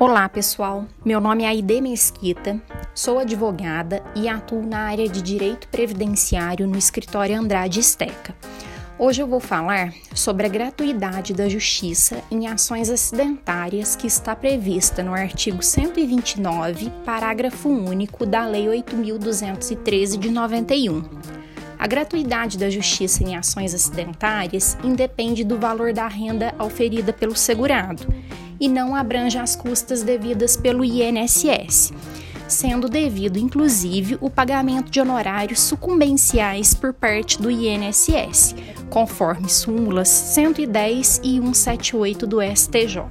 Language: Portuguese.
Olá, pessoal. Meu nome é Aide Mesquita, sou advogada e atuo na área de direito previdenciário no escritório Andrade Esteca. Hoje eu vou falar sobre a gratuidade da justiça em ações acidentárias que está prevista no artigo 129, parágrafo único da Lei 8213 de 91. A gratuidade da justiça em ações acidentárias independe do valor da renda auferida pelo segurado e não abrange as custas devidas pelo INSS, sendo devido inclusive o pagamento de honorários sucumbenciais por parte do INSS, conforme súmulas 110 e 178 do STJ.